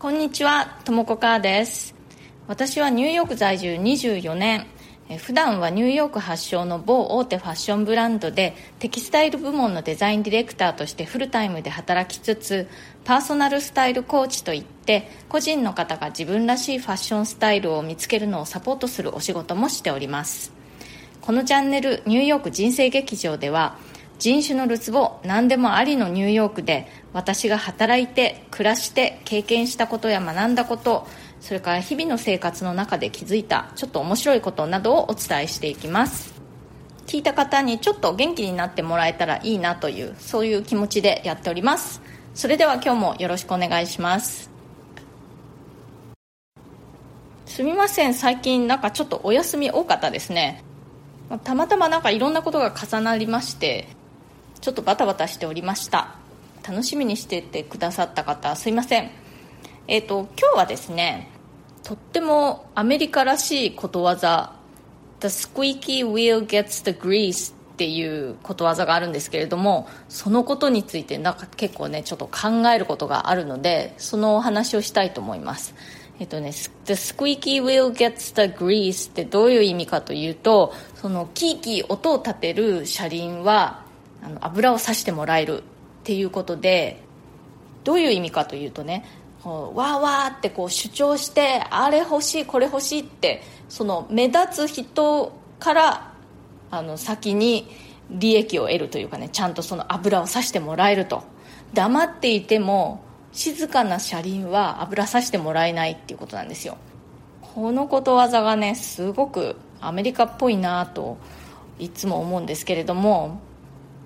こんにちは、ともこかーです。私はニューヨーク在住24年。普段はニューヨーク発祥の某大手ファッションブランドでテキスタイル部門のデザインディレクターとしてフルタイムで働きつつパーソナルスタイルコーチといって個人の方が自分らしいファッションスタイルを見つけるのをサポートするお仕事もしております。このチャンネル「ニューヨーク人生劇場」では人種のるつぼ何でもありのニューヨークで私が働いて暮らして経験したことや学んだことそれから日々の生活の中で気づいたちょっと面白いことなどをお伝えしていきます。聞いた方にちょっと元気になってもらえたらいいなというそういう気持ちでやっております。それでは今日もよろしくお願いします。すみません。最近なんかちょっとお休み多かったですね。たまたまなんかいろんなことが重なりましてちょっとバタバタしておりました。楽しみにしててくださった方すいません。えっ、ー、と今日はですねとってもアメリカらしいことわざ The squeaky wheel gets the grease っていうことわざがあるんですけれどもそのことについてなんか結構ねちょっと考えることがあるのでそのお話をしたいと思います。えっとね、The squeaky wheel gets the grease ってどういう意味かというとそのキーキー音を立てる車輪はあの油をさしてもらえるっていうことでどういう意味かというとねこうわーわーってこう主張してあれ欲しいこれ欲しいってその目立つ人からあの先に利益を得るというかねちゃんとその油をさしてもらえると。黙っていても静かな車輪は油さしてもらえないっていうことなんですよ。このことわざがねすごくアメリカっぽいなといつも思うんですけれども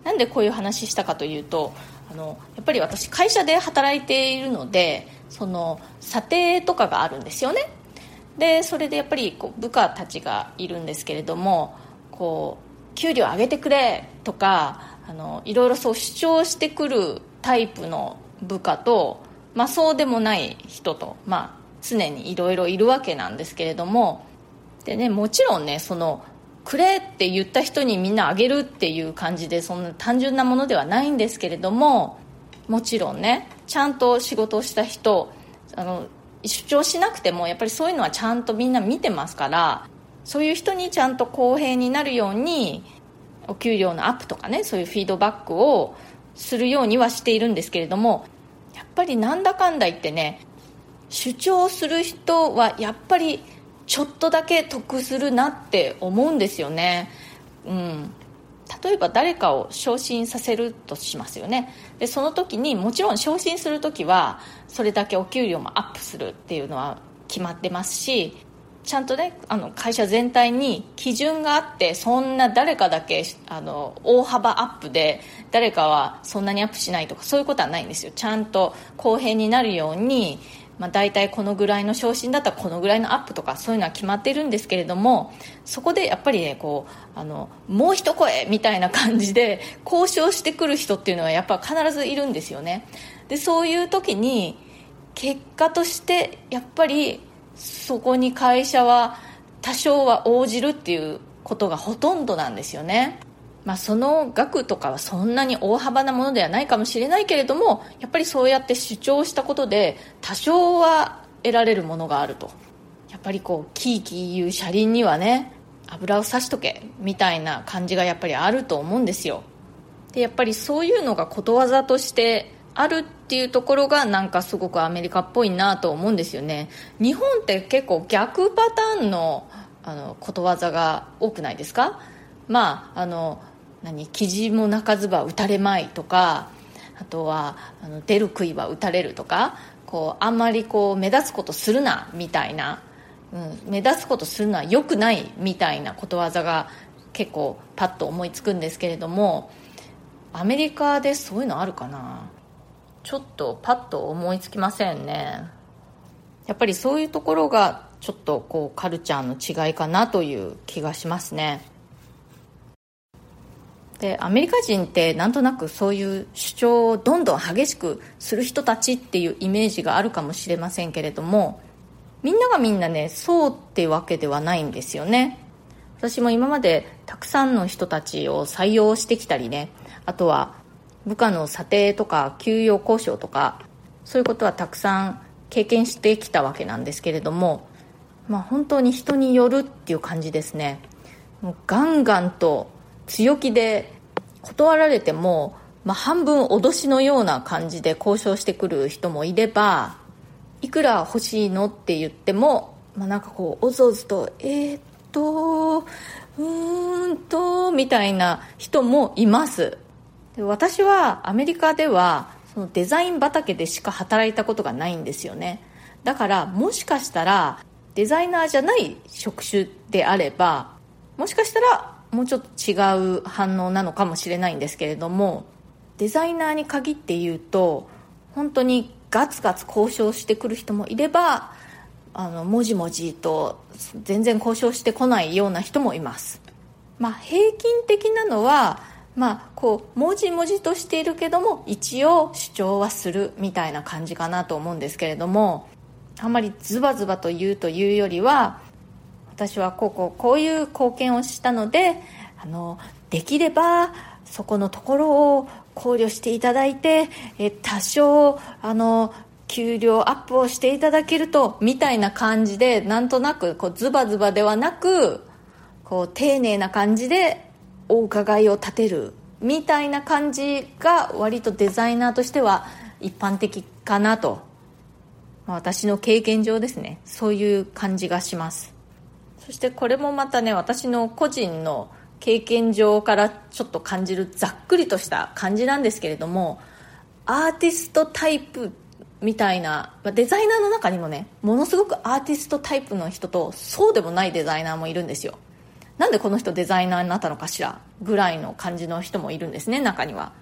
なんでこういう話したかというとあのやっぱり私会社で働いているのでその査定とかがあるんですよね。でそれでやっぱりこう部下たちがいるんですけれどもこう給料上げてくれとかあのいろいろそう主張してくるタイプの部下と、まあ、そうでもない人と、まあ、常にいろいろいるわけなんですけれどもでねもちろんねそのくれって言った人にみんなあげるっていう感じでそんな単純なものではないんですけれどももちろんねちゃんと仕事をした人あの主張しなくてもやっぱりそういうのはちゃんとみんな見てますからそういう人にちゃんと公平になるようにお給料のアップとかねそういうフィードバックをするようにはしているんですけれどもやっぱりなんだかんだ言ってね主張する人はやっぱりちょっとだけ得するなって思うんですよね。うん。例えば誰かを昇進させるとしますよね。でその時にもちろん昇進する時はそれだけお給料もアップするっていうのは決まってますしちゃんとねあの会社全体に基準があってそんな誰かだけあの大幅アップで誰かはそんなにアップしないとかそういうことはないんですよ。ちゃんと公平になるようにまあ、大体このぐらいの昇進だったらこのぐらいのアップとかそういうのは決まってるんですけれどもそこでやっぱりねこうあのもう一声みたいな感じで交渉してくる人っていうのはやっぱ必ずいるんですよね。でそういう時に結果としてやっぱりそこに会社は多少は応じるっていうことがほとんどなんですよね。まあ、その額とかはそんなに大幅なものではないかもしれないけれどもやっぱりそうやって主張したことで多少は得られるものがあると。やっぱりこうキーキーいう車輪にはね油を差しとけみたいな感じがやっぱりあると思うんですよ。でやっぱりそういうのがことわざとしてあるっていうところがなんかすごくアメリカっぽいなと思うんですよね。日本って結構逆パターンのあのことわざが多くないですか？まああの何記事も泣かずば打たれまいとかあとはあの出る杭は打たれるとかこうあんまりこう目立つことするなみたいな、うん、目立つことするのは良くないみたいなことわざが結構パッと思いつくんですけれどもアメリカでそういうのあるかな。ちょっとパッと思いつきませんね。やっぱりそういうところがちょっとこうカルチャーの違いかなという気がしますね。でアメリカ人ってなんとなくそういう主張をどんどん激しくする人たちっていうイメージがあるかもしれませんけれどもみんながみんなねそうってわけではないんですよね。私も今までたくさんの人たちを採用してきたりねあとは部下の査定とか給与交渉とかそういうことはたくさん経験してきたわけなんですけれども、まあ、本当に人によるっていう感じですね。もうガンガンと強気で断られても、まあ、半分脅しのような感じで交渉してくる人もいればいくら欲しいのって言っても、まあ、なんかこうおずおずとえー、っとうーんとみたいな人もいます。で私はアメリカではそのデザイン畑でしか働いたことがないんですよね。だからもしかしたらデザイナーじゃない職種であればもしかしたらもうちょっと違う反応なのかもしれないんですけれどもデザイナーに限って言うと本当にガツガツ交渉してくる人もいればあのもじもじと全然交渉してこないような人もいます。まあ平均的なのはまあこうもじもじとしているけども一応主張はするみたいな感じかなと思うんですけれどもあまりズバズバと言うというよりは私はこうこうこういう貢献をしたのであのできればそこのところを考慮していただいてえ多少あの給料アップをしていただけるとみたいな感じでなんとなくこうズバズバではなくこう丁寧な感じでお伺いを立てるみたいな感じが割とデザイナーとしては一般的かなと、まあ、私の経験上ですね。そういう感じがします。そしてこれもまたね私の個人の経験上からちょっと感じるざっくりとした感じなんですけれどもアーティストタイプみたいなデザイナーの中にもねものすごくアーティストタイプの人とそうでもないデザイナーもいるんですよ。なんでこの人デザイナーになったのかしらぐらいの感じの人もいるんですね中には。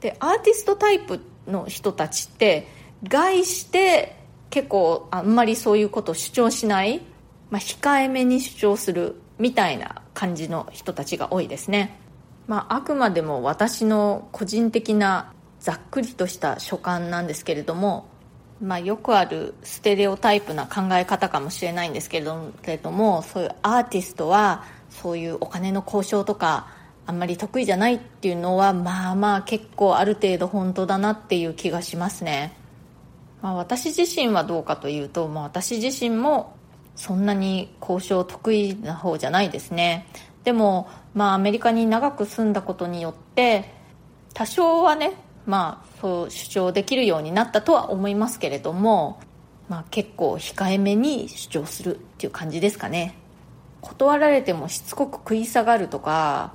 でアーティストタイプの人たちって概して結構あんまりそういうことを主張しない、まあ、控えめに主張するみたいな感じの人たちが多いですね、まあ、あくまでも私の個人的なざっくりとした所感なんですけれども、まあ、よくあるステレオタイプな考え方かもしれないんですけれどもそういうアーティストはそういうお金の交渉とかあんまり得意じゃないっていうのはまあまあ結構ある程度本当だなっていう気がしますね、まあ、私自身はどうかというと、まあ、私自身もそんなに交渉得意な方じゃないですね。でもまあアメリカに長く住んだことによって多少はねまあそう主張できるようになったとは思いますけれども、まあ、結構控えめに主張するっていう感じですかね。断られてもしつこく食い下がるとか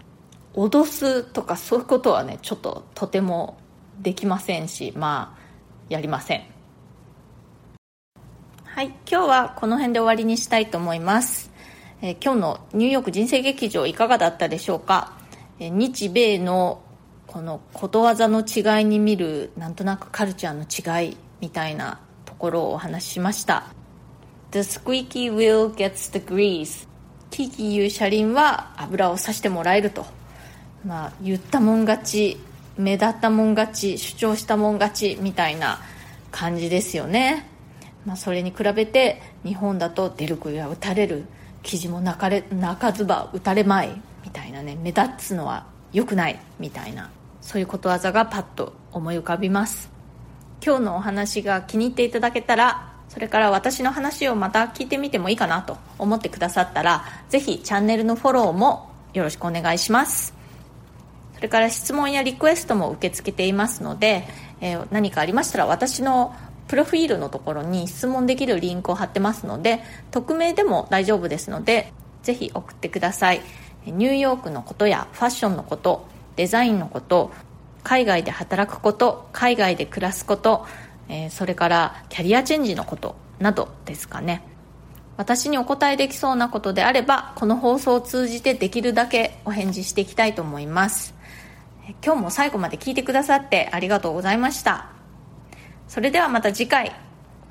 脅すとかそういうことはねちょっととてもできませんしまあやりません。はい今日はこの辺で終わりにしたいと思います、えー、今日のニューヨーク人生劇場いかがだったでしょうか、えー、日米のこのことわざの違いに見るなんとなくカルチャーの違いみたいなところをお話ししました。The squeaky wheel gets the grease. キーキーいう車輪は油をさしてもらえると。まあ言ったもん勝ち目立ったもん勝ち主張したもん勝ちみたいな感じですよね、まあ、それに比べて日本だと出る杭は打たれる記事も泣かれ泣かずば打たれまいみたいなね目立つのは良くないみたいなそういうことわざがパッと思い浮かびます。今日のお話が気に入っていただけたらそれから私の話をまた聞いてみてもいいかなと思ってくださったらぜひチャンネルのフォローもよろしくお願いします。それから質問やリクエストも受け付けていますので、えー、何かありましたら私のプロフィールのところに質問できるリンクを貼ってますので匿名でも大丈夫ですのでぜひ送ってください。ニューヨークのことやファッションのことデザインのこと海外で働くこと海外で暮らすことえ、それからキャリアチェンジのことなどですかね。私にお答えできそうなことであればこの放送を通じてできるだけお返事していきたいと思います。今日も最後まで聞いてくださってありがとうございました。それではまた次回。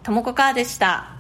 ともこかーでした。